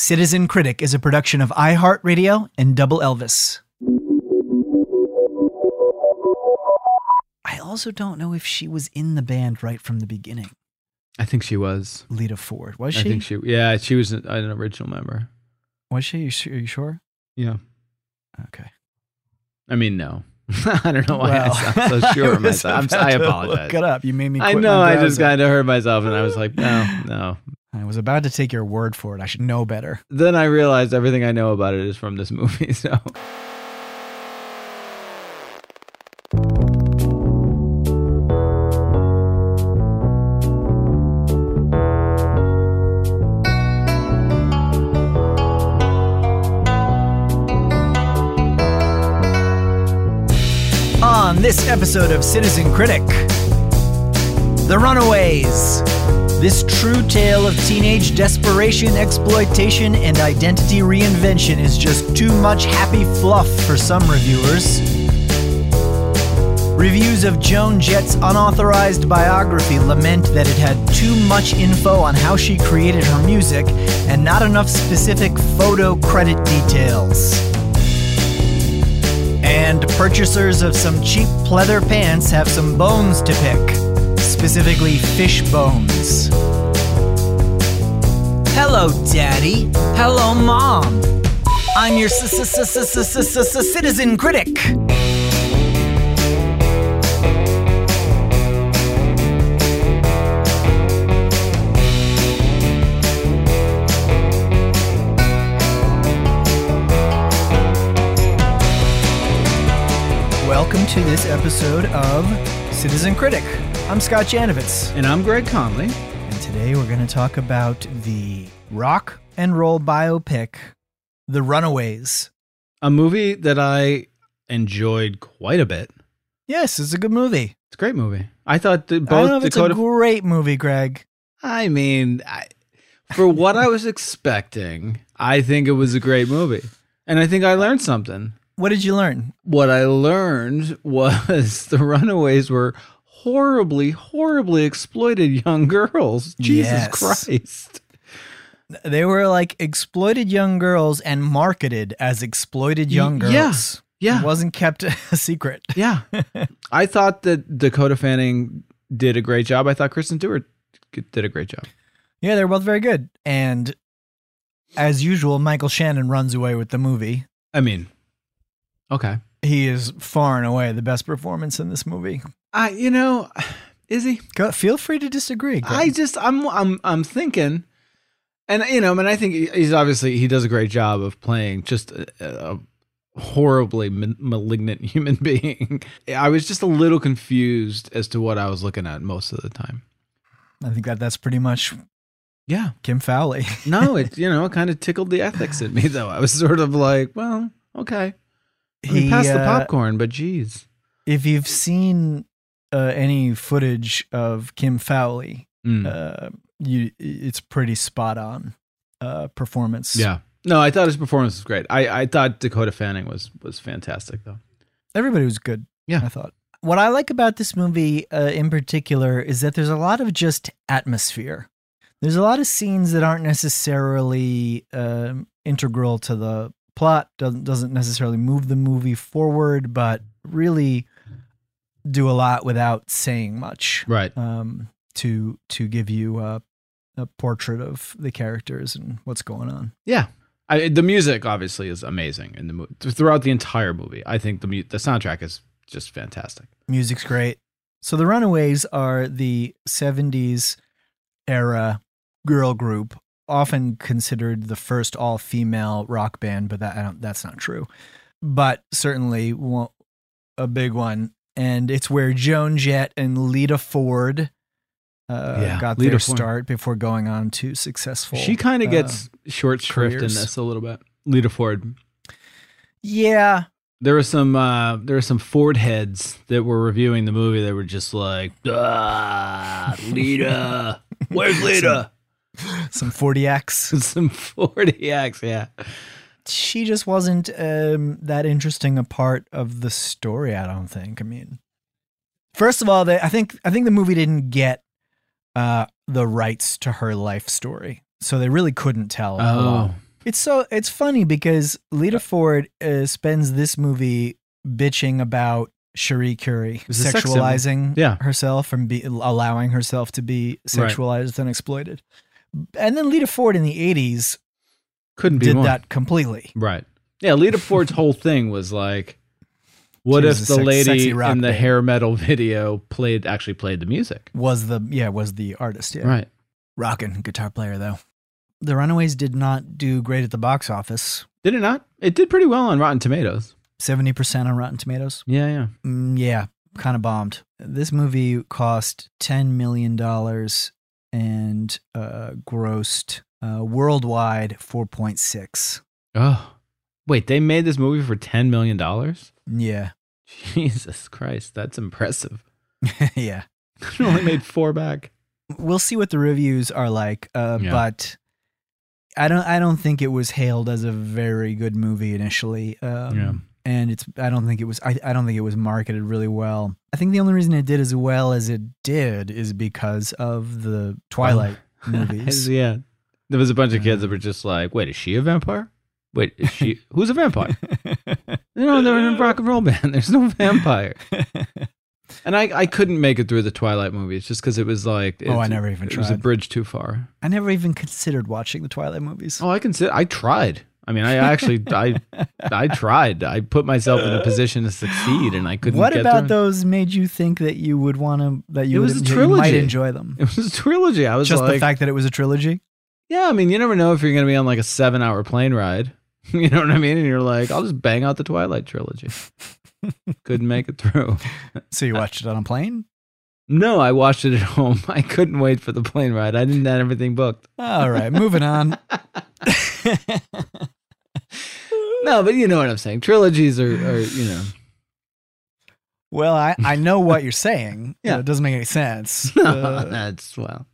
Citizen Critic is a production of iHeartRadio and Double Elvis. I also don't know if she was in the band right from the beginning. I think she was. Lita Ford. Was she? I think she. Yeah, she was an, an original member. Was she? You Are you sure? Yeah. Okay. I mean, no. I don't know why Well, I sound so sure I of myself. I'm, I apologize. Look it up. You made me. I know. I just kind of heard myself, and I was like, no, no. I was about to take your word for it. I should know better. Then I realized everything I know about it is from this movie. So On this episode of Citizen Critic, The Runaways. This true tale of teenage desperation, exploitation, and identity reinvention is just too much happy fluff for some reviewers. Reviews of Joan Jett's unauthorized biography lament that it had too much info on how she created her music and not enough specific photo credit details. And purchasers of some cheap pleather pants have some bones to pick, specifically fish bones. Hello, Daddy. Hello, Mom. I'm your citizen critic. Welcome to this episode of Citizen Critic. I'm Scott Janovitz. and I'm Greg Conley. And today we're going to talk about the rock and roll biopic, The Runaways. A movie that I enjoyed quite a bit. Yes, it's a good movie. It's a great movie. I thought that I both if Dakota. it's a great movie, Greg. I mean, I, for what I was expecting, I think it was a great movie, and I think I learned something. What did you learn? What I learned was the Runaways were horribly, horribly exploited young girls. Jesus Yes. Christ. They were like exploited young girls and marketed as exploited young Y- yeah. Yeah. It wasn't kept a secret. Yeah. I thought that Dakota Fanning did a great job. I thought Kristen Stewart did a great job. Yeah, they're both very good. And as usual, Michael Shannon runs away with the movie. I mean, okay. He is far and away the best performance in this movie. I, you know, is he? Go, feel free to disagree. Greg. I just, I'm, I'm, I'm thinking, and you know, I mean, I think he's obviously he does a great job of playing just a, a horribly ma- malignant human being. I was just a little confused as to what I was looking at most of the time. I think that that's pretty much Yeah. Kim Fowley. No, it, you know, it kind of tickled the ethics in me though. I was sort of like, well, okay. I mean, He, pass the uh, popcorn, but geez. If you've seen uh, any footage of Kim Fowley, Mm. uh, you it's pretty spot on uh, performance. yeah. No, I thought his performance was great. I, I thought Dakota Fanning was was fantastic though. everybody was good. Yeah. I thought. What I like about this movie uh, in particular is that there's a lot of just atmosphere. There's a lot of scenes that aren't necessarily um, integral to the plot. Doesn't doesn't necessarily move the movie forward, but really do a lot without saying much. Right. Um, to to give you a, a portrait of the characters and what's going on. Yeah. I, the music obviously is amazing in the movie throughout the entire movie. I think the mu- the soundtrack is just fantastic. Music's great. So the Runaways are the 70s era girl group, often considered the first all-female rock band, but that I don't, that's not true. But certainly a big one, and it's where Joan Jett and Lita Ford uh, Yeah, got Lita their Ford. start before going on to successful. She kind of uh, gets short shrift in this a little bit. Lita Ford. yeah, There were some uh, there were some Ford heads that were reviewing the movie that were just like, ah, Lita, where's Lita? some 40X. some 40x, yeah. She just wasn't um, that interesting a part of the story. I don't think. I mean, first of all, they, I think I think the movie didn't get uh, the rights to her life story, so they really couldn't tell Oh. It's so it's funny because Lita Ford uh, spends this movie bitching about Cherie Currie was a sex symbol. sexualizing Yeah. herself and be allowing herself to be Right. sexualized and exploited. And then Lita Ford in the 80s Couldn't be did more. that completely. Right. Yeah, Lita Ford's whole thing was like, what if the sex- lady in the band. hair metal video played actually played the music? Was the yeah, was the artist, yeah. Right. Rockin' guitar player though. The Runaways did not do great at the box office. Did it not? It did pretty well on Rotten Tomatoes. 70% on Rotten Tomatoes. Yeah, yeah. Mm, yeah, kind of bombed. This movie cost $10 million and uh, grossed uh, worldwide 4.6. Oh, wait, they made this movie for $10 million? Yeah. Jesus Christ, that's impressive. yeah. It only made four back. We'll see what the reviews are like, uh, Yeah. but I don't I don't think it was hailed as a very good movie initially. Um, Yeah. and it's I don't think it was I, I don't think it was marketed really well. I think the only reason it did as well as it did is because of the Twilight movies. yeah. There was a bunch of kids that uh-huh. were just like, wait, is she a vampire? Wait, is she who's a vampire? No, they're in a rock and roll band. There's no vampire. And I, I couldn't make it through the Twilight movies just because it was like Oh, I never even it was a bridge too far. I never even considered watching the Twilight movies. Oh, I consider. I tried. I mean, I actually I I tried. I put myself in a position to succeed, and I couldn't. what about through. those made you think that you would want to that you It would a you might enjoy them? It was a trilogy. I was Just like, the fact that it was a trilogy. Yeah. I mean, you never know if you're going to be on like a seven-hour plane ride. You know what I mean? And you're like, I'll just bang out the Twilight trilogy. couldn't make it through. So you watched it on a plane? No, I watched it at home. I couldn't wait for the plane ride. I didn't have everything booked. All right, moving on. No, but you know what I'm saying. Trilogies are, are you know. well, I, I know what you're saying. Yeah. It doesn't make any sense. Uh, that's well.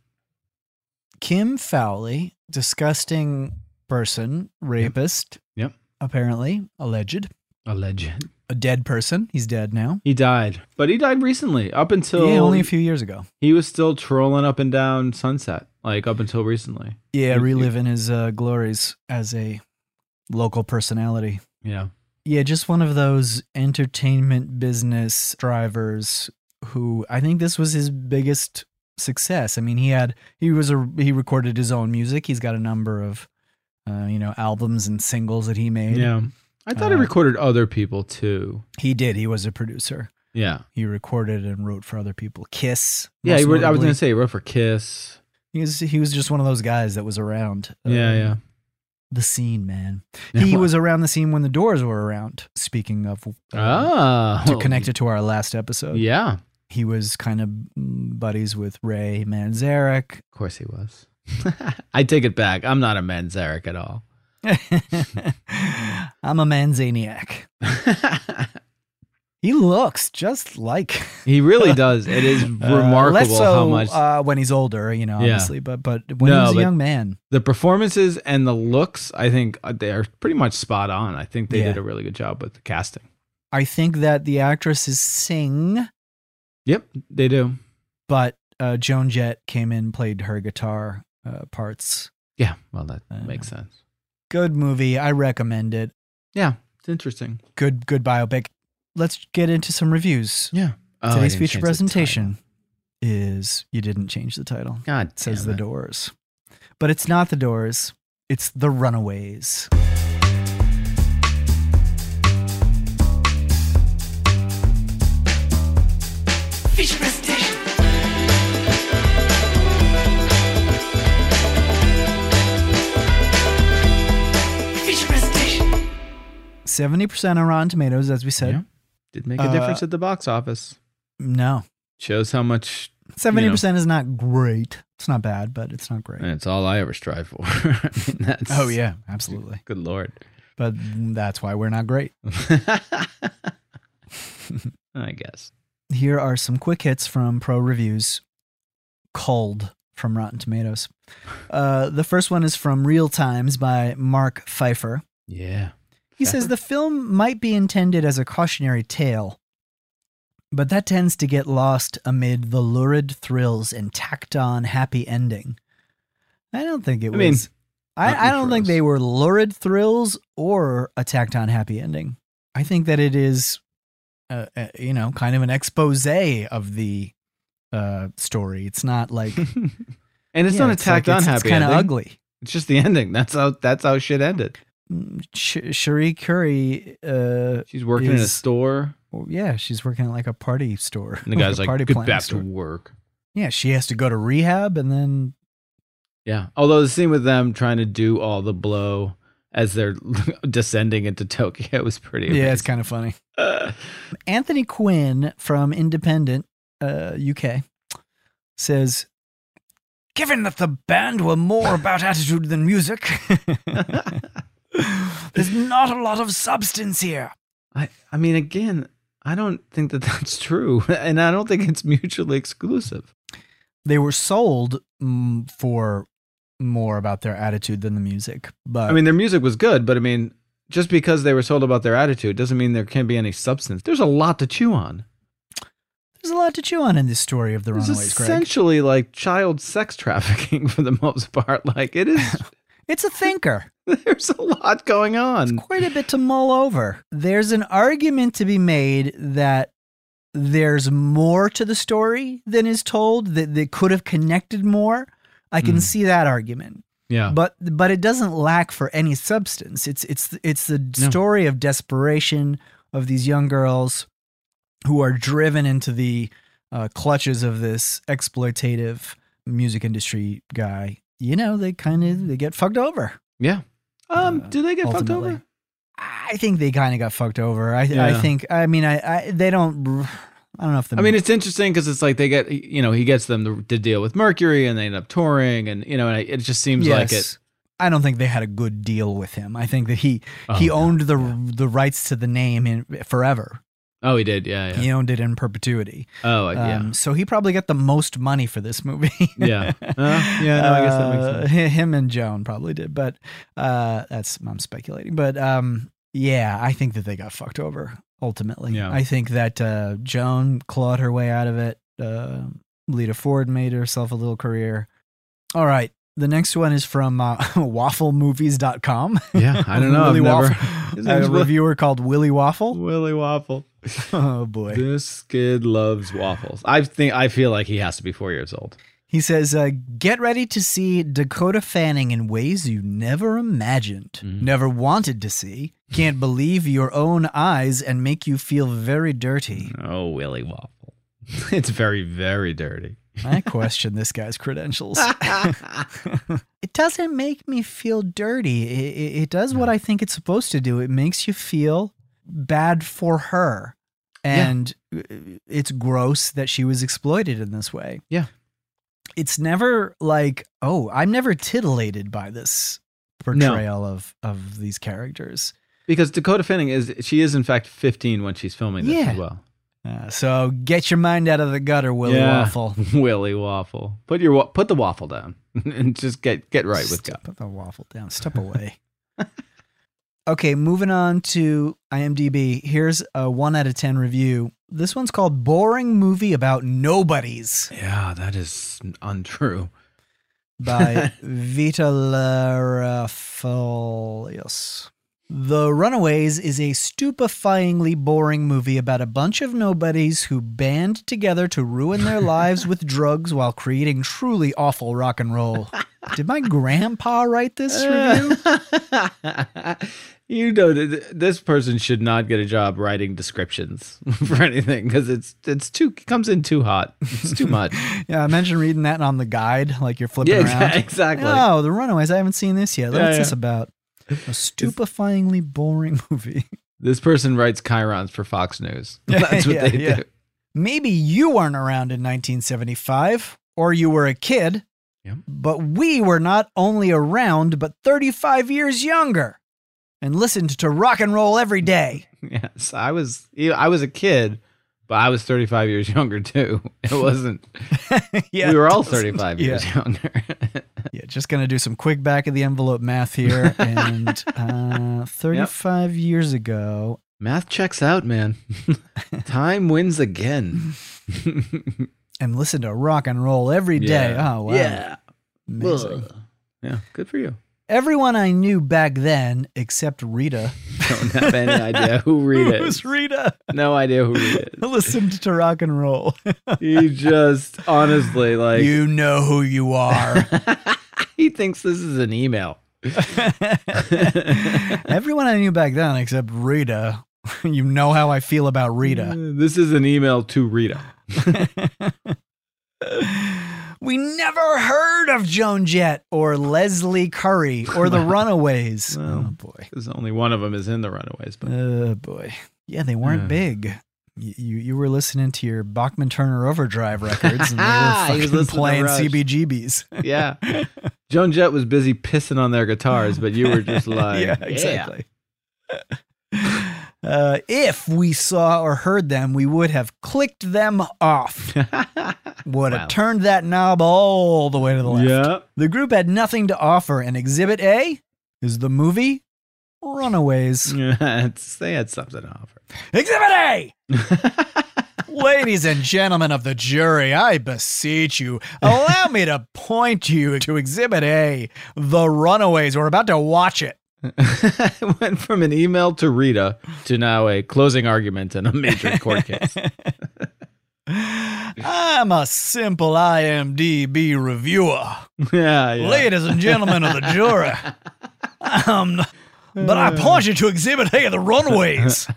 Kim Fowley, disgusting person, rapist. Yep. Apparently, alleged. Alleged. A dead person. He's dead now. He died, but he died recently. Up until yeah, only a few years ago. he was still trolling up and down Sunset, like up until recently. Yeah, you- reliving his uh, glories as a local personality. Yeah. Yeah, just one of those entertainment business drivers who I think this was his biggest success. I mean, he had he was a he recorded his own music. He's got a number of uh, you know albums and singles that he made. Yeah. I thought he Uh, recorded other people too. He did. He was a producer. Yeah. He recorded and wrote for other people. Kiss. Yeah. He wrote, I was going to say he wrote for Kiss. he was he was just one of those guys that was around. Yeah. um, Yeah. The scene, man. He was around the scene when the Doors were around. Speaking of, uh, Ah. to connect it to our last episode. Yeah. He was kind of buddies with Ray Manzarek. Of course he was. I take it back. I'm not a Manzarek at all. I'm a manzaniac. He looks just like he really does. It is Uh, remarkable less so, how much uh, when he's older, you know, Yeah. obviously, but but when No, he was a young man, the performances and the looks. I think uh, they are pretty much spot on. I think they Yeah. did a really good job with the casting. I think that the actresses sing, Yep, they do. but uh, Joan Jett came in, played her guitar uh, parts. Yeah, well, that Uh, makes sense. Good movie. I recommend it. Yeah, it's interesting. Good good biopic. Let's get into some reviews. Yeah. Oh, Today's feature presentation is you didn't change the title. God It says damn the. Doors. But it's not the Doors. It's the Runaways. 70% on Rotten Tomatoes, as we said. Yeah. Did make a Uh, difference at the box office. No. Shows how much. 70% is not great. It's not bad, but it's not great. And it's all I ever strive for. I mean, that's, Oh, yeah, absolutely. Good lord. But that's why we're not great. I guess. Here are some quick hits from Pro Reviews. Cold from Rotten Tomatoes. Uh, the first one is from Reel Times by Mark Pfeiffer. Yeah. He says the film might be intended as a cautionary tale, but that tends to get lost amid the lurid thrills and tacked on happy ending. I don't think it I mean, was. I, I don't think they were lurid thrills or a tacked on happy ending. I think that it is, uh, uh, you know, kind of an expose of the uh, story. It's not like and it's yeah, not a tacked like on it's, happy It's kind of ugly. It's just the ending. That's how that's how shit ended. Sh- Cherie Currie, uh, She's working in a store, well, yeah, she's working at like a party store. and the guy's like, party "Get back store. to work." Yeah, she has to go to rehab and then Yeah. Although the scene with them trying to do all the blow as they're descending into Tokyo was pretty. yeah, it's kind of funny. Anthony Quinn from Independent uh, UK says, "Given that the band were more about attitude than music, there's not a lot of substance here." I I mean, again, I don't think that that's true, and I don't think it's mutually exclusive. They were sold mm, for more about their attitude than the music, but I mean, their music was good, but I mean, just because they were sold about their attitude doesn't mean there can't be any substance. There's a lot to chew on. there's a lot to chew on in this story of the It's Runaways. Greg. essentially like child sex trafficking for the most part. Like it is. It's a thinker. there's a lot going on. quite a bit to mull over. There's an argument to be made that there's more to the story than is told, that they could have connected more. I can Mm. see that argument. Yeah. But but it doesn't lack for any substance. It's it's it's the No. story of desperation of these young girls who are driven into the uh, clutches of this exploitative music industry guy. You know, they kind of they get fucked over. Yeah. Um. Uh, do they get fucked over? I think they kind of got fucked over. I, I think. I mean, I, I they don't. I don't know if the. I mean, it's interesting because it's like they get, you know, he gets them to, to deal with Mercury, and they end up touring, and you know, and it just seems like it. I don't think they had a good deal with him. I think that he he Oh, owned the yeah. the rights to the name in forever. Oh, he did. Yeah. Yeah. He owned it in perpetuity. Oh, yeah. Um, so he probably got the most money for this movie. Yeah. Uh, yeah. No, I guess that makes Uh, sense. hi- Him and Joan probably did, but uh, that's I'm speculating. But um, yeah, I think that they got fucked over ultimately. Yeah. I think that uh, Joan clawed her way out of it. Uh, Lita Ford made herself a little career. All right. The next one is from uh, wafflemovies.com. Yeah. I don't know. I've never. A reviewer called Willy Waffle. Willy Waffle. Oh boy. This kid loves waffles. I think. I feel like he has to be four years old. He says, uh, "Get ready to see Dakota Fanning in ways you never imagined, Mhm. never wanted to see. Can't believe your own eyes and make you feel very dirty." Oh, Willy Waffle. It's very, very dirty. I question this guy's credentials. it doesn't make me feel dirty. It, it, it does what I think it's supposed to do. It makes you feel bad for her, and uh, it's gross that she was exploited in this way. Yeah. it's never like, oh, I'm never titillated by this portrayal of of these characters. Because Dakota Fanning is she is in fact 15 when she's filming this Yeah. as well. Uh, so get your mind out of the gutter, Willy Yeah. Waffle. Willy Waffle. Put your wa- put the waffle down and just get get right with Step, God. Put the waffle down. Step away. okay, moving on to IMDb. Here's a one out of ten review. This one's called "Boring Movie About Nobodies" Yeah, that is untrue. by Vita Larafolios. The Runaways is a stupefyingly boring movie about a bunch of nobodies who band together to ruin their lives with drugs while creating truly awful rock and roll. Did my grandpa write this review? you know, th- th- this person should not get a job writing descriptions for anything because it's it's too comes in too hot. It's too much. Yeah, I mentioned reading that on the guide, like you're flipping yeah, around. exactly. Oh, The Runaways. I haven't seen this yet. Yeah, What's yeah. this about? A stupefyingly boring movie. This person writes chyrons for Fox News. That's what Yeah, they yeah. do. Maybe you weren't around in 1975, or you were a kid, Yep. but we were not only around, but 35 years younger and listened to rock and roll every day. Yes, I was. I was a kid, but I was 35 years younger too. It wasn't. yeah, we were all doesn't- 35 yeah. years younger. Yeah, just going to do some quick back of the envelope math here. And uh, 35 years ago, Math checks out, man. Time wins again. and listen to rock and roll every day. Yeah. Oh, wow. Yeah. Amazing. Ugh. Yeah. Good for you. Everyone I knew back then, except Rita. Don't have any idea who Rita Who's is. Rita? No idea who Rita is. Listened to rock and roll. He just honestly like you know who you are. he thinks this is an email. Everyone I knew back then, except Rita. You know how I feel about Rita. This is an email to Rita. We never heard of Joan Jett or Leslie Curry or the Runaways. Well. oh boy. Because only one of them is in the Runaways. But Oh boy. Yeah, they weren't Yeah. big. You, you were listening to your Bachman Turner Overdrive records and they were fucking playing CBGBs. yeah, Joan Jett was busy pissing on their guitars, but you were just like, yeah, exactly. Uh, if we saw or heard them, we would have clicked them off. Would have turned that knob all the way to the left. yeah. The group had nothing to offer, and Exhibit A is the movie Runaways. They had something to offer. Exhibit A! Ladies and gentlemen of the jury, I beseech you, allow me to point you to Exhibit A, The Runaways. We're about to watch it. It went from an email to Rita to now a closing argument in a major court case. I'm a simple IMDb reviewer. yeah, yeah. Ladies and gentlemen of the jury, um, but I point you to Exhibit A, of The Runaways.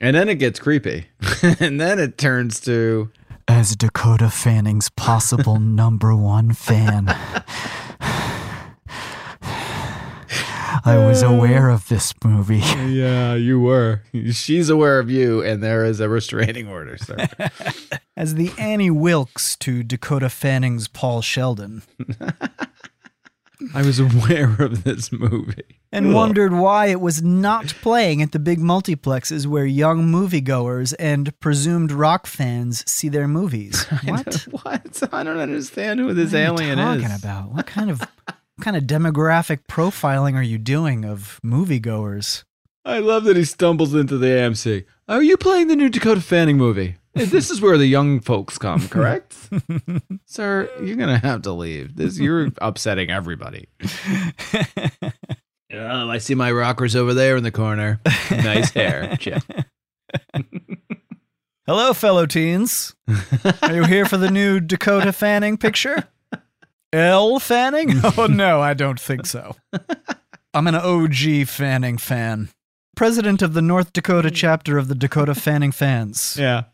And then it gets creepy. and then it turns to As Dakota Fanning's possible number one fan, I was uh, aware of this movie. Yeah, you were. She's aware of you, and there is a restraining order, sir. As the Annie Wilkes to Dakota Fanning's Paul Sheldon, I was aware of this movie. and wondered why it was not playing at the big multiplexes where young moviegoers and presumed rock fans see their movies. What? What? I don't understand who this What are you talking is. about? What kind of what kind of demographic profiling are you doing of moviegoers? I love that he stumbles into the AMC. Are you playing the new Dakota Fanning movie? This is where the young folks come, correct? Sir, you're gonna have to leave. This you're upsetting everybody. Oh, I see my rockers over there in the corner. Nice hair, Chip. Hello, fellow teens. Are you here for the new Dakota Fanning picture? Elle Fanning? Oh, no, I don't think so. I'm an OG Fanning fan. President of the North Dakota chapter of the Dakota Fanning fans. Yeah.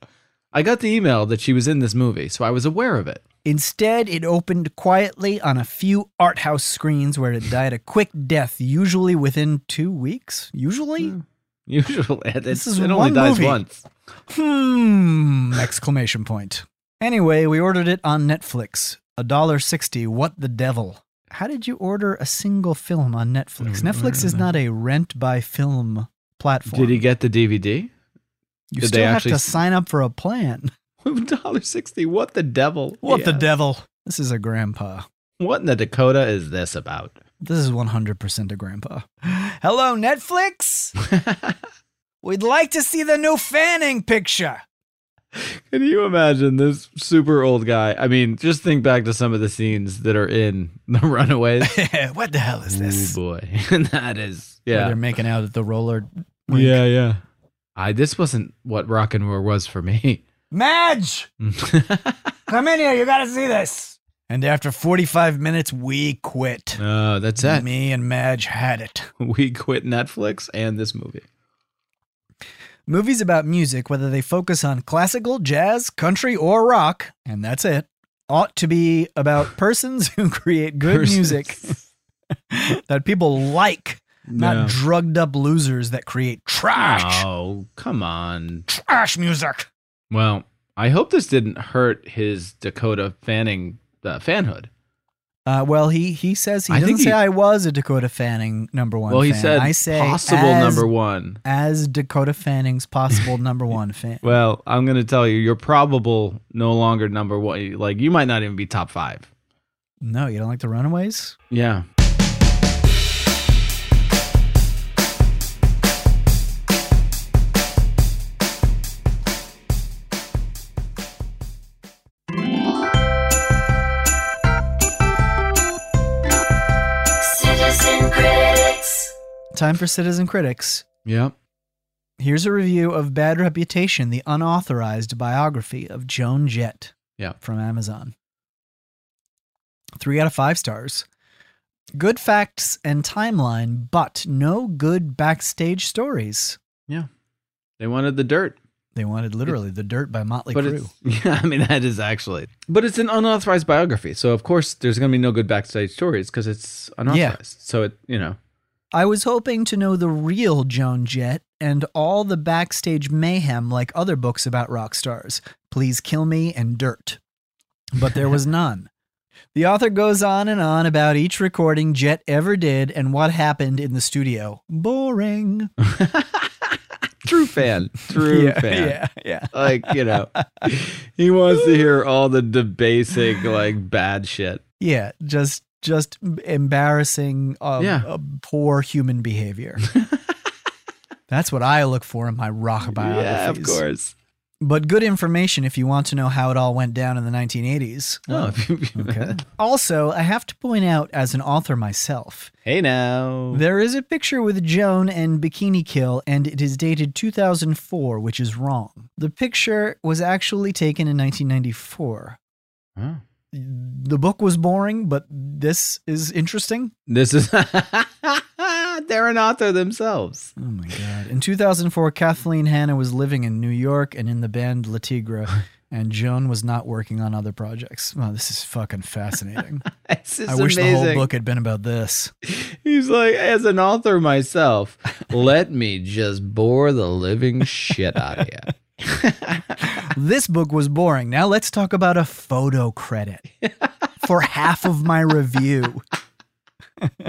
I got the email that she was in this movie, so I was aware of it. Instead, it opened quietly on a few art house screens where it died a quick death, usually within two weeks. Usually? Usually, it's, is it only one dies movie. once. Hmm! Exclamation point. Anyway, we ordered it on Netflix. A dollar sixty. What the devil? How did you order a single film on Netflix? Mm, Netflix is mm. not a rent by film platform. Did he get the DVD? You did still they have actually to sign up for a plan. Dollar sixty. What the devil? What the devil? This is a grandpa. What in the Dakota is this about? This is 100% a grandpa. Hello, Netflix? We'd like to see the new Fanning picture. Can you imagine this super old guy? I mean, just think back to some of the scenes that are in The Runaways. what the hell is this? Oh boy, and that is Where yeah, They're making out at the roller. rink. yeah, yeah. I this wasn't what rock and roll was for me. Madge! Come in here. You got to see this. And after 45 minutes, we quit. oh, that's it. Me and Madge had it. We quit Netflix and this movie. Movies about music, whether they focus on classical, jazz, country, or rock, and that's it, ought to be about persons who create good music that people like, not drugged up losers that create trash. Oh, come on. Trash music. Well, I hope this didn't hurt his Dakota Fanning uh, fanhood. Uh, well, he he says he I doesn't think say he- I was a Dakota Fanning number one. Well, he fan. said I say possible as- number one. as Dakota Fanning's possible number one fan. Well, I'm going to tell you, you're probable no longer number one. Like, you might not even be top five. No, you don't like the Runaways? Yeah. Time for Citizen Critics. Yep. Here's a review of Bad Reputation, the unauthorized biography of Joan Jett. Yeah. From Amazon. Three out of five stars. Good facts and timeline, but no good backstage stories. Yeah. They wanted the dirt. They wanted literally the dirt by Motley but Crue. yeah, I mean that is actually. But it's an unauthorized biography, so of course there's going to be no good backstage stories because it's unauthorized. Yeah. So it, you know, I was hoping to know the real Joan Jett and all the backstage mayhem like other books about rock stars. Please kill me and dirt. But there was none. The author goes on and on about each recording Jett ever did and what happened in the studio. Boring. true fan, true yeah, fan. Yeah, yeah. Like you know, he wants to hear all the debasing like bad shit. Yeah, just just embarrassing uh, Yeah. uh, poor human behavior. That's what I look for in my rock biographies. Yeah, of course. But good information if you want to know how it all went down in the 1980s. Oh, okay. Also, I have to point out, as an author myself, hey now. there is a picture with Joan and Bikini Kill, and it is dated 2004, which is wrong. The picture was actually taken in 1994. Oh. The book was boring, but this is interesting. This is they're an author themselves. Oh my God. In 2004, Kathleen Hanna was living in New York and in the band Le Tigre, and Joan was not working on other projects. Wow, this is fucking fascinating. This is I wish amazing. the whole book had been about this. He's like, as an author myself, let me just bore the living shit out of you. This book was boring. Now let's talk about a photo credit for half of my review.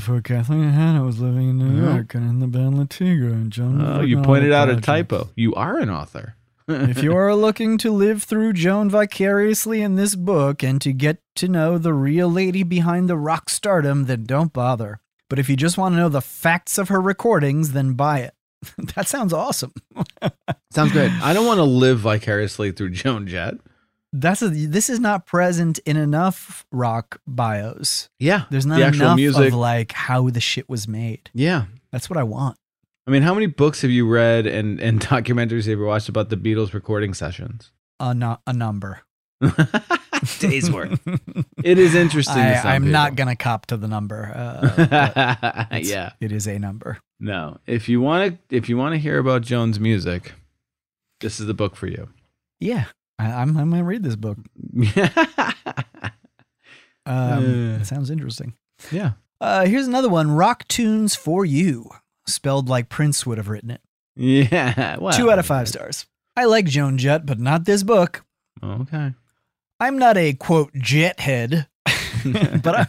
For Kathleen Hanna was living in New Yeah. York and in the band Le Tigre and Joan. Oh, working you pointed out a typo. You are an author. if you are looking to live through Joan vicariously in this book and to get to know the real lady behind the rock stardom, then don't bother. But if you just want to know the facts of her recordings, then buy it. that sounds awesome. Sounds good. I don't want to live vicariously through Joan Jett. That's a, this is not present in enough rock bios. Yeah. There's not the enough music. of like how the shit was made. yeah. That's what I want. I mean, how many books have you read and, and documentaries have you watched about the Beatles recording sessions? A, no, a number. Days worth. It is interesting. I, I'm not gonna cop to the number. Uh, yeah. it is a number. No. If you want to, if you want to hear about Joan's music, this is the book for you. Yeah, I, I'm. I'm gonna read this book. Um, Uh. sounds interesting. yeah. Uh, here's another one: Rock tunes for you, spelled like Prince would have written it. Yeah. Well, Two out of five stars. I like Joan Jett, but not this book. Okay. I'm not a quote jet head, but I,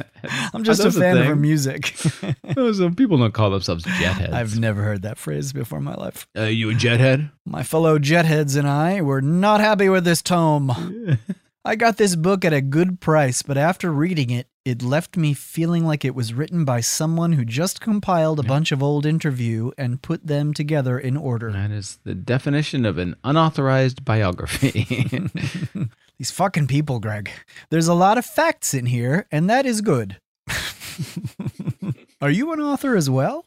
I'm just a That's a fan of her music. Some people don't call themselves jetheads. I've never heard that phrase before in my life. Uh, you a jethead? My fellow jetheads and I were not happy with this tome. I got this book at a good price, but after reading it, it left me feeling like it was written by someone who just compiled a bunch of old interview and put them together in order. That is the definition of an unauthorized biography. These fucking people, Greg. There's a lot of facts in here, and that is good. Are you an author as well?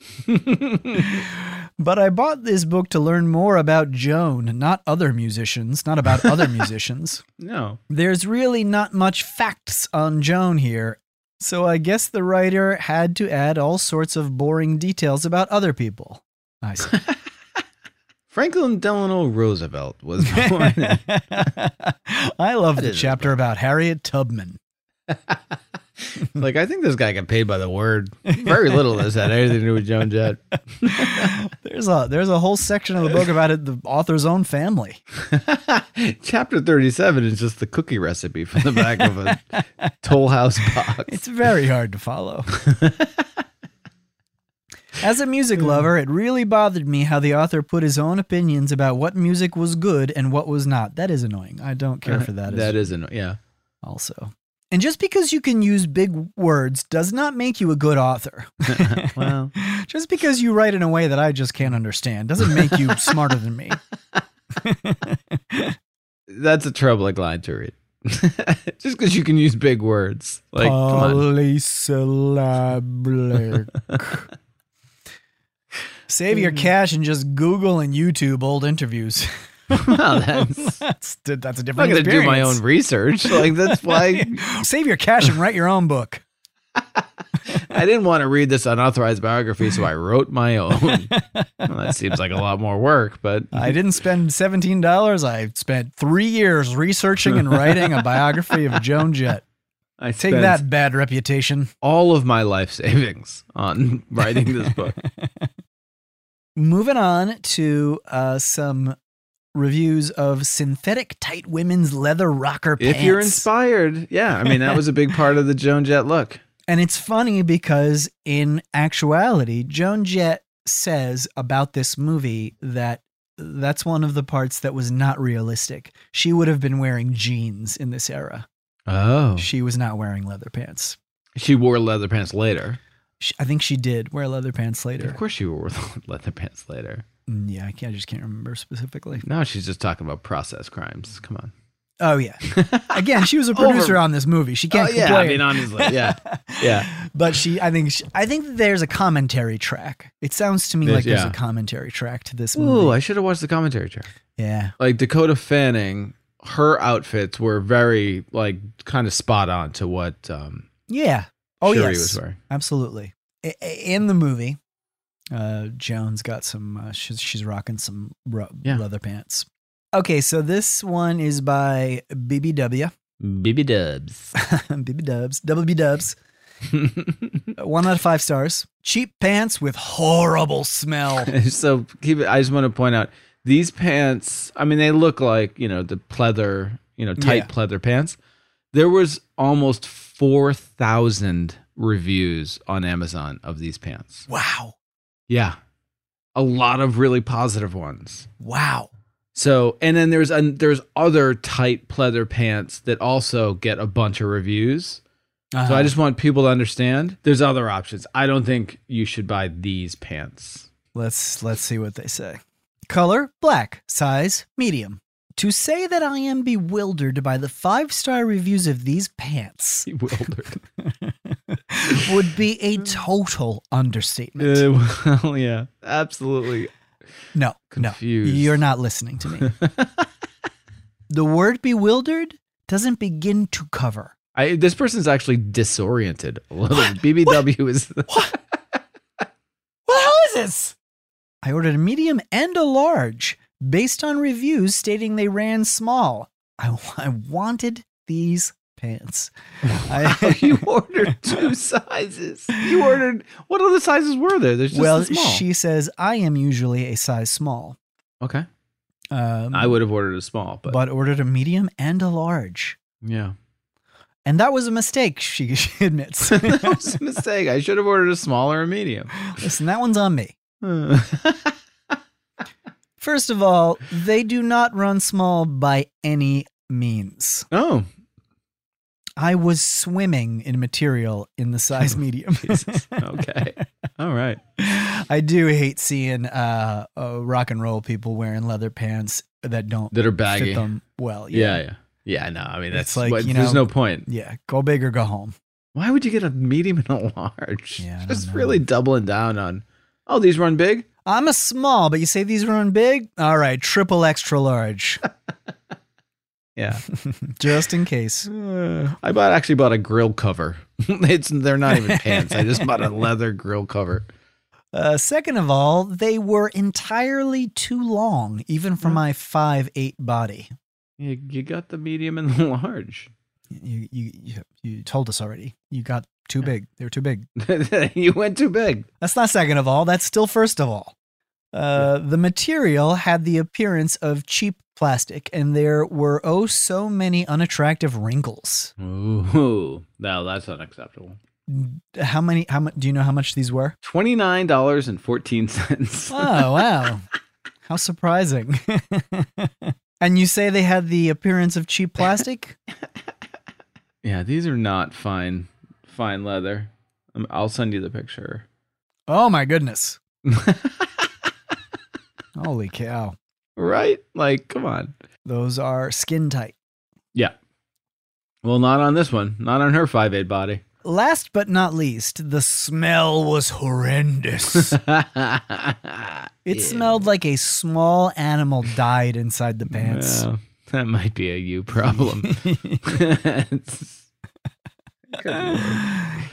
but I bought this book to learn more about Joan, not other musicians, not about other musicians. no. There's really not much facts on Joan here, so I guess the writer had to add all sorts of boring details about other people. I see. Franklin Delano Roosevelt was born. I love That the chapter about Harriet Tubman. like, I think this guy got paid by the word. Very little of this had anything to do with Joan Jett. There's a there's a whole section of the book about it, the author's own family. Chapter 37 is just the cookie recipe from the back of a Toll House box. It's very hard to follow. As a music lover, it really bothered me how the author put his own opinions about what music was good and what was not. That is annoying. I don't care for that. that is as is an, yeah. also. And just because you can use big words does not make you a good author. Well, just because you write in a way that I just can't understand doesn't make you smarter than me. that's a troubling line to read. just because you can use big words. Like. Polysyllabic. Save your mm. cash and just Google and YouTube old interviews. Well, that's. that's that's a I'm different. not going to do my own research. Like that's why Save your cash and write your own book. I didn't want to read this unauthorized biography, so I wrote my own. well, that seems like a lot more work, but I didn't spend seventeen dollars. I spent three years researching and writing a biography of Joan Jett. I Take that bad reputation. all of my life savings on writing this book. Moving on to uh, some reviews of synthetic tight women's leather rocker pants. if you're inspired, yeah, I mean that was a big part of the Joan Jett look. And it's funny because in actuality, Joan Jett says about this movie that that's one of the parts that was not realistic. She would have been wearing jeans in this era. Oh, She was not wearing leather pants. she wore leather pants later. I think she did wear leather pants later. Of course, she wore leather pants later. Yeah, I, can't, I just can't remember specifically. Now she's just talking about process crimes. Come on. Oh yeah. Again, she was a producer on this movie. She can't oh, yeah, complain. I mean honestly, yeah, yeah. but she, I think, she, I think there's a commentary track. It sounds to me There's- like there's yeah. a commentary track to this movie. Ooh. I should have watched the commentary track. yeah. Like Dakota Fanning, her outfits were very like kind of spot on to what um, Yeah. Oh Cherie yes. was wearing. Absolutely. In the movie, uh, Jones got some. Uh, she's she's rocking some ru- Yeah. leather pants. Okay, so this one is by BBW, BB Dubs. BB Dubs, Double B Dubs. One out of five stars. Cheap pants with horrible smell. so keep it. I just want to point out these pants. I mean, they look like you know the pleather, you know, tight Yeah. pleather pants. There was almost four thousand reviews on Amazon of these pants. Wow. Yeah, a lot of really positive ones. Wow. So, and then there's an, there's other tight pleather pants that also get a bunch of reviews. So Uh-huh. I just want people to understand there's other options. I don't think you should buy these pants. Let's let's see what they say. Color black, size medium. To say that I am bewildered by the five star reviews of these pants Bewildered. Would be a total understatement. Uh, well, yeah, absolutely. no, confused. no, you're not listening to me. the word bewildered doesn't begin to cover. I, this person's actually disoriented a little. BBW is What the hell is this? I ordered a medium and a large based on reviews stating they ran small. I, I wanted these pants. I, you ordered two sizes. You ordered what other sizes were there? There's just well, the she says I am usually a size small. okay. Um, I would have ordered a small, but, but ordered a medium and a large. yeah, And that was a mistake, she, she admits. that was a mistake. I should have ordered a small or a medium. Listen, that one's on me. First of all, they do not run small by any means. oh, I was swimming in material in the size medium. Jesus. okay. All right. I do hate seeing uh, uh, rock and roll people wearing leather pants that don't That are fit baggy. them well. Yeah, yeah, yeah. No, I mean It's that's like, like you there's no point. Yeah, go big or go home. Why would you get a medium and a large? Yeah, just know. really doubling down on. Oh, these run big. I'm a small, but you say these run big? All right, triple extra large, Yeah. just in case. Uh, I bought actually bought a grill cover. it's they're not even pants. I just bought a leather grill cover. Uh, second of all, they were entirely too long, even for my five eight body. You, you got the medium and the large. You, you you you told us already. You got too big. They were too big. you went too big. That's not second of all. That's still first of all. Uh, the material had the appearance of cheap plastic, and there were oh so many unattractive wrinkles. Ooh, no, that's unacceptable. How many? How much? Do you know how much these were? Twenty nine dollars and fourteen cents. Oh wow, how surprising! and you say they had the appearance of cheap plastic? Yeah, these are not fine, fine leather. Um, I'll send you the picture. Oh my goodness! Holy cow! right? Like, come on. Those are skin tight. Yeah. Well, not on this one. Not on her five eight body. last but not least, the smell was horrendous. It smelled like a small animal died inside the pants. Well, that might be a you problem.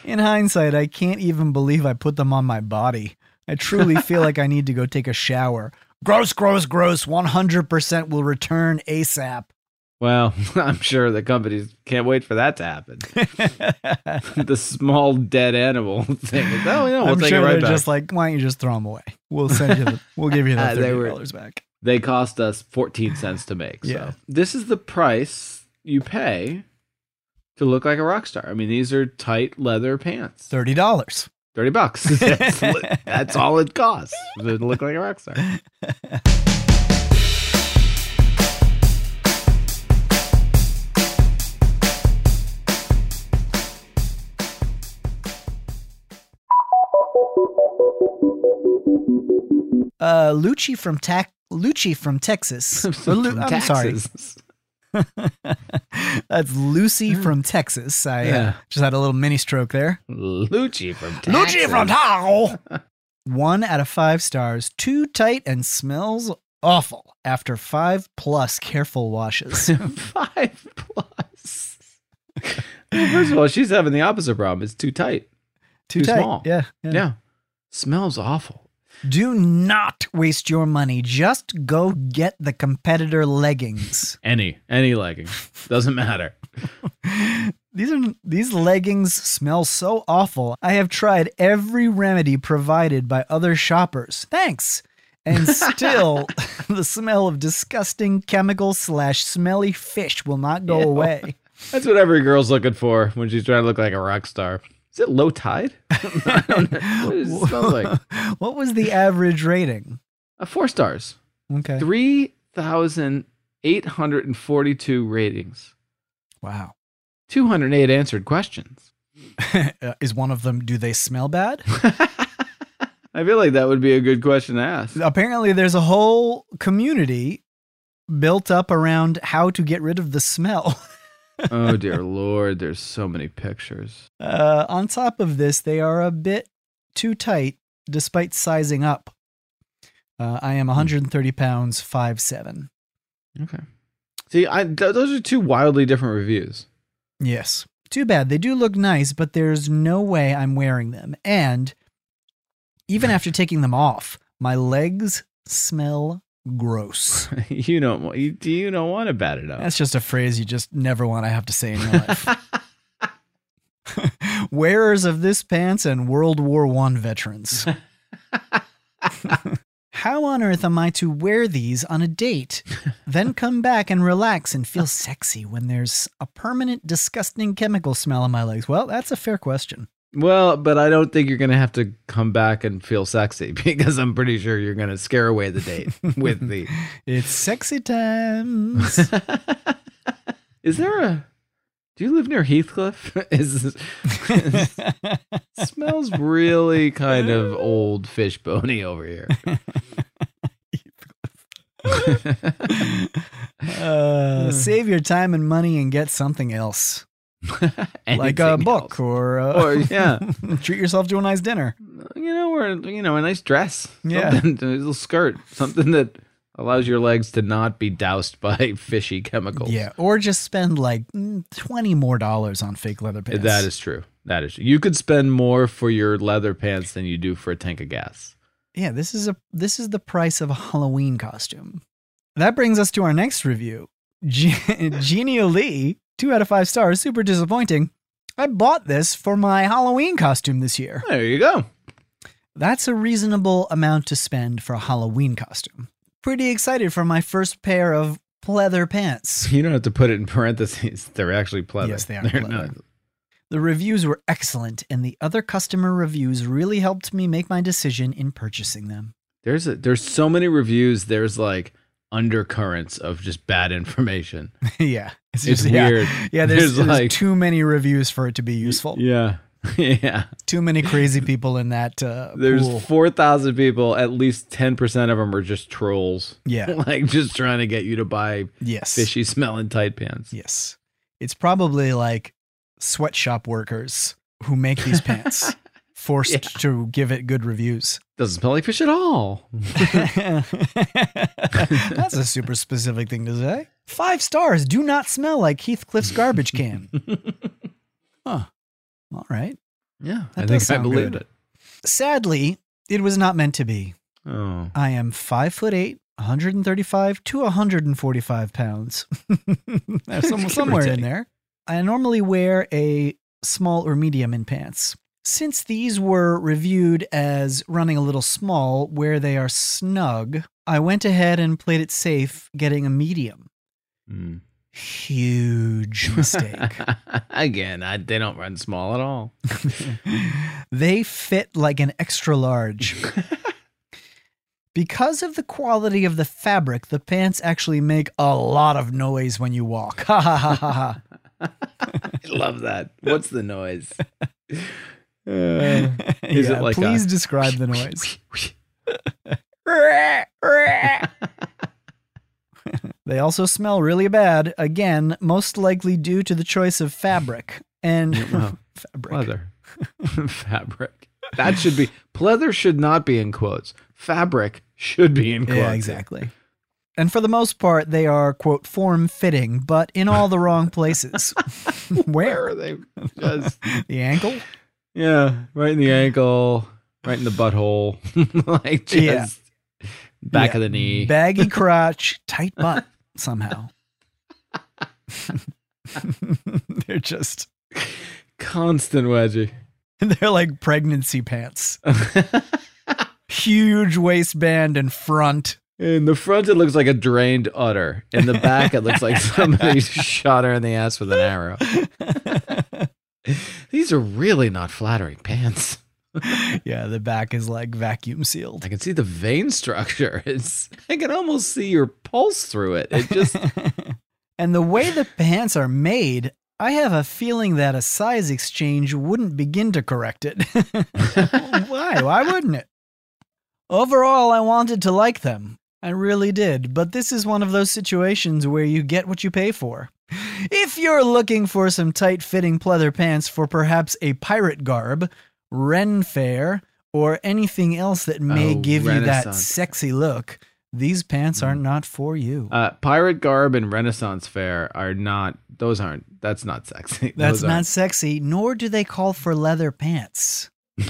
In hindsight, I can't even believe I put them on my body. I truly feel like I need to go take a shower. Gross, gross, gross. 100% will return ASAP. well, I'm sure the companies can't wait for that to happen. the small dead animal thing. Oh, no, we'll I'm take sure it right they're back. just like, why don't you just throw them away? We'll send you the, we'll give you the Ah, they $30 back. they cost us 14 cents to make. So Yeah. this is the price you pay to look like a rock star. I mean, these are tight leather pants. $30. 30 bucks. that's, that's all it costs to look like a rock star. Uh, Lucci from Ta- Lucci from Texas. Lu- I'm sorry. That's Lucy from Texas. I uh, just had a little mini stroke there. Lucci from Texas. Lucci from Tahoe. One out of five stars. Too tight and smells awful after five plus careful washes. Five plus. Well, First of all, she's having the opposite problem. It's too tight. Too, Too tight. small. Yeah, Yeah. yeah. Smells awful. Do not waste your money. Just go get the competitor leggings. Any any legging doesn't matter. These are these leggings smell so awful. I have tried every remedy provided by other shoppers. Thanks. And still, the smell of disgusting chemical slash smelly fish will not go Ew. away. That's what every girl's looking for when she's trying to look like a rock star. Is it low tide? I. What it like? what was the average rating? Uh, four stars. Okay. Three thousand eight hundred and forty-two ratings. Wow. Two hundred eight answered questions. Uh, Is one of them, do they smell bad? I feel like that would be a good question to ask. Apparently, there's a whole community built up around how to get rid of the smell. Oh dear lord, there's so many pictures. Uh, on top of this, they are a bit too tight despite sizing up. Uh, I am 130 pounds, five seven. Okay. See, I th- those are two wildly different reviews. Yes. Too bad. They do look nice, but there's no way I'm wearing them. And even after taking them off, my legs smell gross. you don't want you, you don't want to bat it up. That's just a phrase you just never want to have to say in your life. Wearers of this pants and World War One veterans. How on earth am I to wear these on a date, then come back and relax and feel sexy when there's a permanent, disgusting chemical smell on my legs? Well, that's a fair question. Well, but I don't think you're going to have to come back and feel sexy because I'm pretty sure you're going to scare away the date with the. It's sexy times. Is there a? Do you live near Heathcliff? Is smells really kind of old fish bony over here. uh, save your time and money and get something else, like a book else. or, uh, Or yeah, treat yourself to a nice dinner. you know, or you know, a nice dress. Yeah. A little skirt, something that allows your legs to not be doused by fishy chemicals. Yeah, or just spend like mm, twenty more dollars on fake leather pants. That is true. That is true. You could spend more for your leather pants than you do for a tank of gas. yeah. This is a this is the price of a Halloween costume. That brings us to our next review. Ge- Genia Lee, two out of five stars. Super disappointing. I bought this for my Halloween costume this year. There you go. That's a reasonable amount to spend for a Halloween costume. Pretty excited for my first pair of pleather pants. You don't have to put it in parentheses. They're actually pleather. Yes, they are They're pleather. not- The reviews were excellent, and the other customer reviews really helped me make my decision in purchasing them. There's a, there's so many reviews. There's like undercurrents of just bad information. yeah, It's just- weird. Yeah, yeah there's, There's there's like- too many reviews for it to be useful. Yeah, yeah. Too many crazy people in that uh, There's pool. four thousand people. At least ten percent of them are just trolls. Yeah. like just trying to get you to buy Yes. fishy smelling tight pants. Yes. It's probably like sweatshop workers who make these pants forced Yeah. to give it good reviews. Doesn't smell like fish at all. That's a super specific thing to say. Five stars do not smell like Heathcliff's garbage can. Huh. All right. Yeah, That I think I believed good. it. Sadly, it was not meant to be. Oh, I am five foot eight, 135 to 145 pounds. There's some- somewhere in there. I normally wear a small or medium in pants. Since these were reviewed as running a little small where they are snug, I went ahead and played it safe, getting a medium. Mm. Huge mistake. Again, I, they don't run small at all. they fit like an extra large. Because of the quality of the fabric, the pants actually make a lot of noise when you walk. Ha ha ha ha ha. I love that. What's the noise? Uh, Is Is it like a- please describe the noise. they also smell really bad. Again, most likely due to the choice of fabric and fabric. Leather. Fabric. That should be pleather should not be in quotes. Fabric should be in quotes. Yeah, exactly. And for the most part, they are quote form fitting, but in all the wrong places. Where Where are they? Just the ankle? Yeah, right in the ankle, right in the butthole, like just Yeah. back Yeah. of the knee. Baggy crotch, tight butt somehow. they're just Constant wedgie. they're like pregnancy pants. Huge waistband and front. In the front, it looks like a drained udder. In the back, it looks like somebody shot her in the ass with an arrow. These are really not flattering pants. yeah, the back is like vacuum sealed. I can see the vein structure. It's I can almost see your pulse through it. It just and the way the pants are made, I have a feeling that a size exchange wouldn't begin to correct it. Why? Why wouldn't it? Overall, I wanted to like them. I really did. But this is one of those situations where you get what you pay for. If you're looking for some tight fitting pleather pants for perhaps a pirate garb, Ren Fair, or anything else that may Oh, give you that sexy look, these pants are not for you. uh, pirate garb and Renaissance fair are not. Those aren't. That's not sexy. That's Those not sexy, nor do they call for leather pants.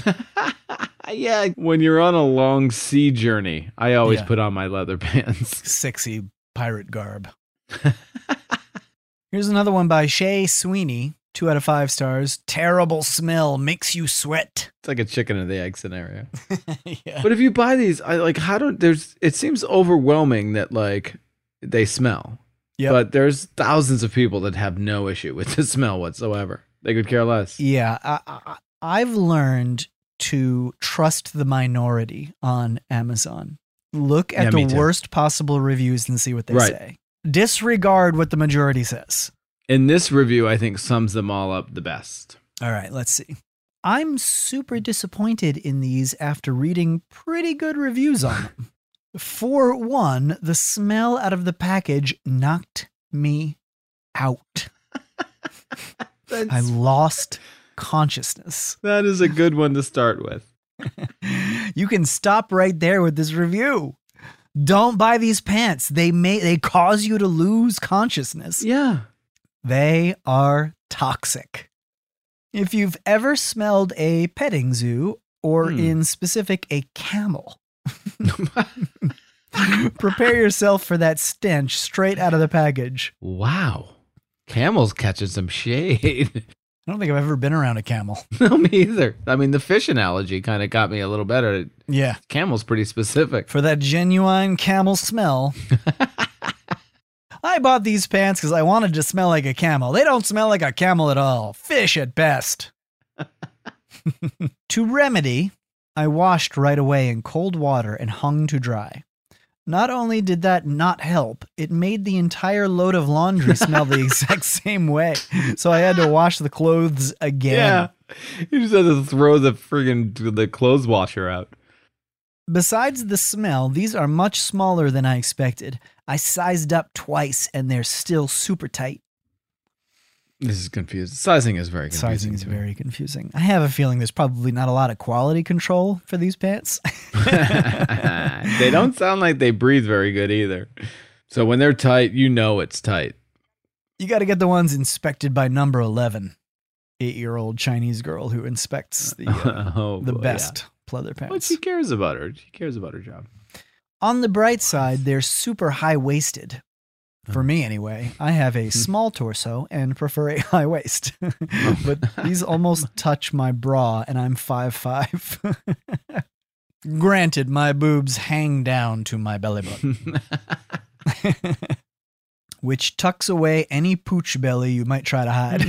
yeah, when you're on a long sea journey, I always Yeah. put on my leather pants. Sexy pirate garb. Here's another one by Shay Sweeney. Two out of five stars. Terrible smell makes you sweat. It's like a chicken and the egg scenario. yeah. But if you buy these, I like how do there's it seems overwhelming that like they smell. Yep. But there's thousands of people that have no issue with the smell whatsoever. They could care less. Yeah. I, I, I've learned to trust the minority on Amazon. Look at Yeah, the worst possible reviews and see what they Right. say. Disregard what the majority says. And this review I think sums them all up the best. All right, let's see. I'm super disappointed in these after reading pretty good reviews on them. For one, the smell out of the package knocked me out. I lost consciousness. that is a good one to start with. You can stop right there with this review. Don't buy these pants. They may they cause you to lose consciousness. Yeah. They are toxic. If you've ever smelled a petting zoo, or Hmm. in specific, a camel, prepare yourself for that stench straight out of the package. wow. Camel's catching some shade. I don't think I've ever been around a camel. no, me either. I mean, the fish analogy kind of got me a little better. Yeah. Camel's pretty specific. For that genuine camel smell. I bought these pants because I wanted to smell like a camel. They don't smell like a camel at all. Fish at best. to remedy, I washed right away in cold water and hung to dry. Not only did that not help, it made the entire load of laundry smell the exact same way. So I had to wash the clothes again. Yeah. You just had to throw the friggin' the clothes washer out. Besides the smell, these are much smaller than I expected. I sized up twice and they're still super tight. This is confused. Sizing is very confusing. Sizing is very confusing. I have a feeling there's probably not a lot of quality control for these pants. they don't sound like they breathe very good either. So when they're tight, you know it's tight. you got to get the ones inspected by number 11, eight year old Chinese girl who inspects the, uh, oh, the boy, best pleather Yeah. But she cares about her. She cares about her job. On the bright side, they're super high waisted. For me, anyway, I have a hmm. small torso and prefer a high waist. but these almost touch my bra, and I'm 5'5. Granted, my boobs hang down to my belly button, which tucks away any pooch belly you might try to hide.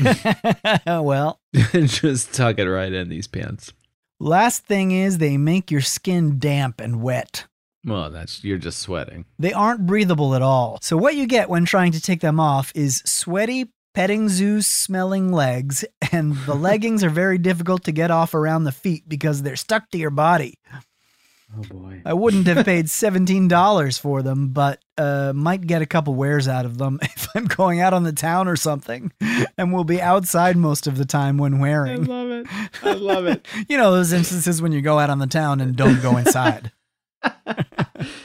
well, Just tuck it right in these pants. last thing is they make your skin damp and wet. Well, that's you're just sweating. They aren't breathable at all. So, what you get when trying to take them off is sweaty, petting zoo smelling legs, and the leggings are very difficult to get off around the feet because they're stuck to your body. Oh boy. I wouldn't have paid $17 for them, but uh, might get a couple wears out of them if I'm going out on the town or something and will be outside most of the time when wearing. I love it. I love it. You know, those instances when you go out on the town and don't go inside.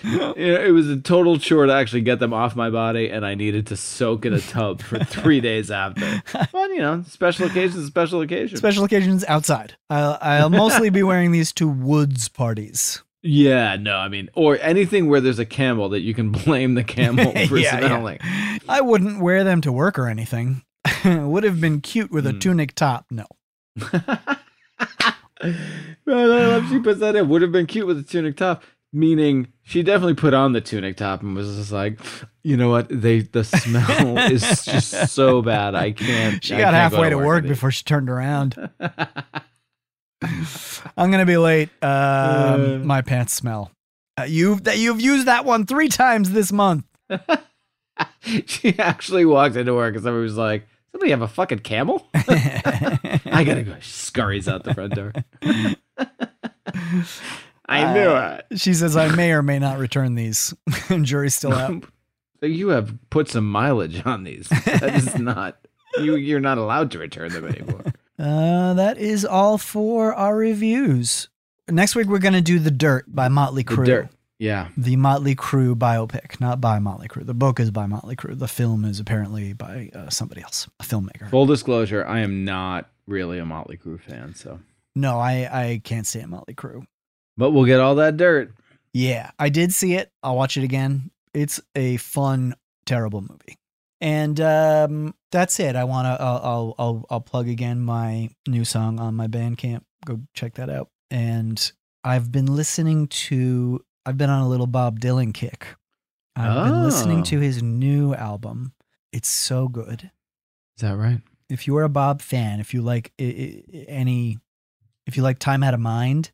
You know, it was a total chore to actually get them off my body, and I needed to soak in a tub for three days after. But you know, special occasions, special occasions, Special occasions outside. I'll, I'll mostly be wearing these to woods parties. yeah, no, I mean, or anything where there's a camel that you can blame the camel for Yeah, yeah. smelling. I wouldn't wear them to work or anything. Would have been cute with a Hmm. tunic top. No. well, I love she puts that in. Would have been cute with a tunic top. Meaning, she definitely put on the tunic top and was just like, you know what? They the smell is just so bad. I can't. She I got can't go halfway to work before she turned around. I'm gonna be late. Um, Uh. my pants smell. Uh, you've that you've used that one three times this month. she actually walked into work and somebody was like, "Somebody have a fucking camel?" I gotta go. She scurries out the front door. I knew Uh, She says I may or may not return these. and Jury's still out. you have put some mileage on these. That is not. You you're not allowed to return them anymore. Uh, that is all for our reviews. Next week we're gonna do The Dirt by Motley The Crue. dirt. Yeah. The Motley Crue biopic, not by Motley Crue. The book is by Motley Crue. The film is apparently by uh, somebody else, a filmmaker. Full disclosure, I am not really a Motley Crue fan, so No, I I can't stand Motley Crue. But we'll get all that dirt. Yeah, I did see it. I'll watch it again. It's a fun, terrible movie. And um, that's it. I want to. I'll, I'll I'll I'll plug again my new song on my Bandcamp. Go check that out. And I've been listening to. I've been on a little Bob Dylan kick. I've been listening Oh. to his new album. It's so good. Is that right? If you are a Bob fan, if you like any, if you like Time Out of Mind,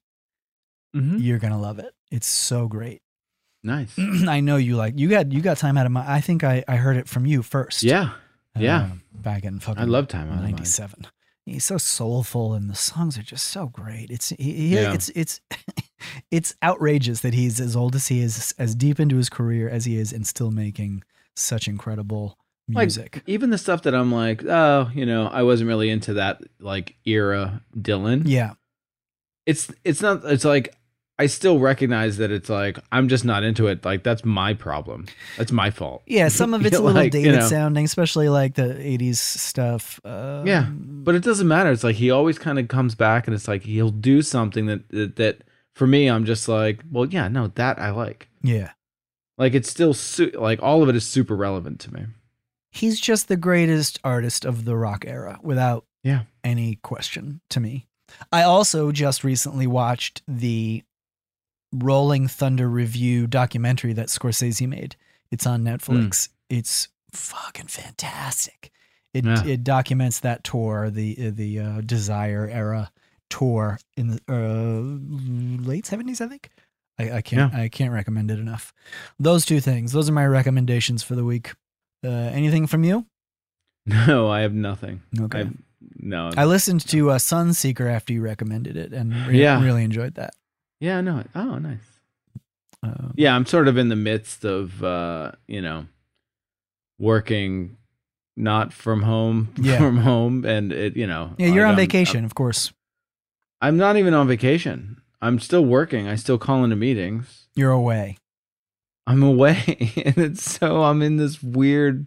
Mm-hmm. you're gonna love it. It's so great. Nice. I know you like you got you got time out of my. I think I I heard it from you first. Yeah. yeah. Uh, back in fucking. I love Time Out of Mind. ninety seven. He's so soulful, and the songs are just so great. It's he, he- Yeah. it's it's it's outrageous that he's as old as he is, as deep into his career as he is, and still making such incredible Like, music. even the stuff that I'm like, oh, you know, I wasn't really into that like era Dylan. yeah, It's it's not it's like I still recognize that it's like I'm just not into it. Like that's my problem. That's my fault. yeah. Some of it's a little like, you dated know. sounding, especially like the '80s stuff. Um, Yeah, But it doesn't matter. It's like he always kind of comes back and it's like he'll do something that, that that for me I'm just like, well, yeah, no, that I like. yeah. Like it's still su- like all of it is super relevant to me. he's just the greatest artist of the rock era without Yeah. any question to me. I also just recently watched the Rolling Thunder Revue documentary that Scorsese made. It's on Netflix. It's fucking fantastic. It Yeah. it documents that tour, the the uh, Desire era tour in the uh, late 70s, I think. I, I can't I can't recommend it enough. Those two things. Those are my recommendations for the week. Uh, anything from you? No, I have nothing. Okay. I no. I listened to uh, Sunseeker after you recommended it and re- Yeah. really enjoyed that. Yeah, no. Oh, nice. Um, Yeah, I'm sort of in the midst of uh, you know, working not from home, Yeah. from home, and it, you know, Yeah, you're like, on I'm- vacation, of course. I'm not even on vacation. I'm still working. I still call into meetings. You're away. I'm away, and it's so I'm in this weird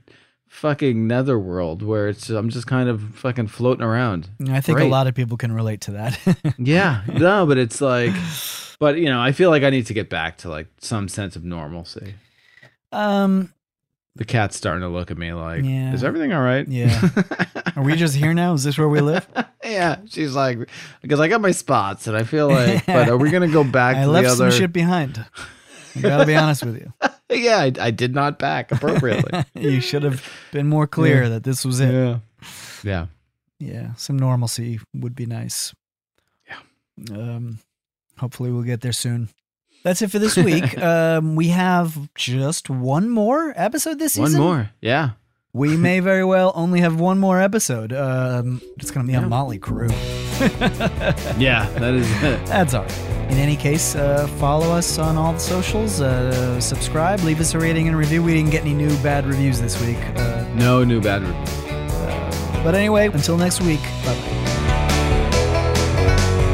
fucking netherworld where it's I'm just kind of fucking floating around. I think a lot of people can relate to that. Yeah, no, but it's like, but you know, I feel like I need to get back to like some sense of normalcy. um, The cat's starting to look at me like, Yeah. is everything all right? Yeah. are we just here now? Is this where we live? yeah, she's like, because I got my spots, and I feel like, but are we gonna go back I to left the some other? shit behind. I gotta be honest with you. Yeah, I, I did not back appropriately. you should have been more clear Yeah. that this was it. yeah, yeah. Yeah, some normalcy would be nice. Yeah. Um, hopefully we'll get there soon. That's it for this week. um, we have just one more episode this season. One more, yeah. We may very well only have one more episode. Um, it's going to be Yeah. a Motley Crue. Yeah, that is it. That's all right. In any case, uh, follow us on all the socials. Uh, subscribe. Leave us a rating and review. We didn't get any new bad reviews this week. Uh, No new bad reviews. But anyway, until next week, bye bye.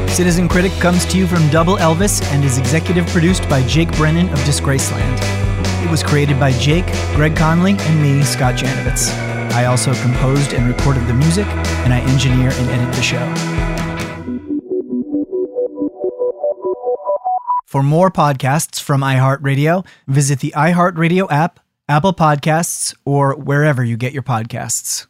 Citizen Critic comes to you from Double Elvis and is executive produced by Jake Brennan of Disgraceland. It was created by Jake, Greg Conley, and me, Scott Janovitz. I also composed and recorded the music, and I engineer and edit the show. For more podcasts from iHeartRadio, visit the iHeartRadio app, Apple Podcasts, or wherever you get your podcasts.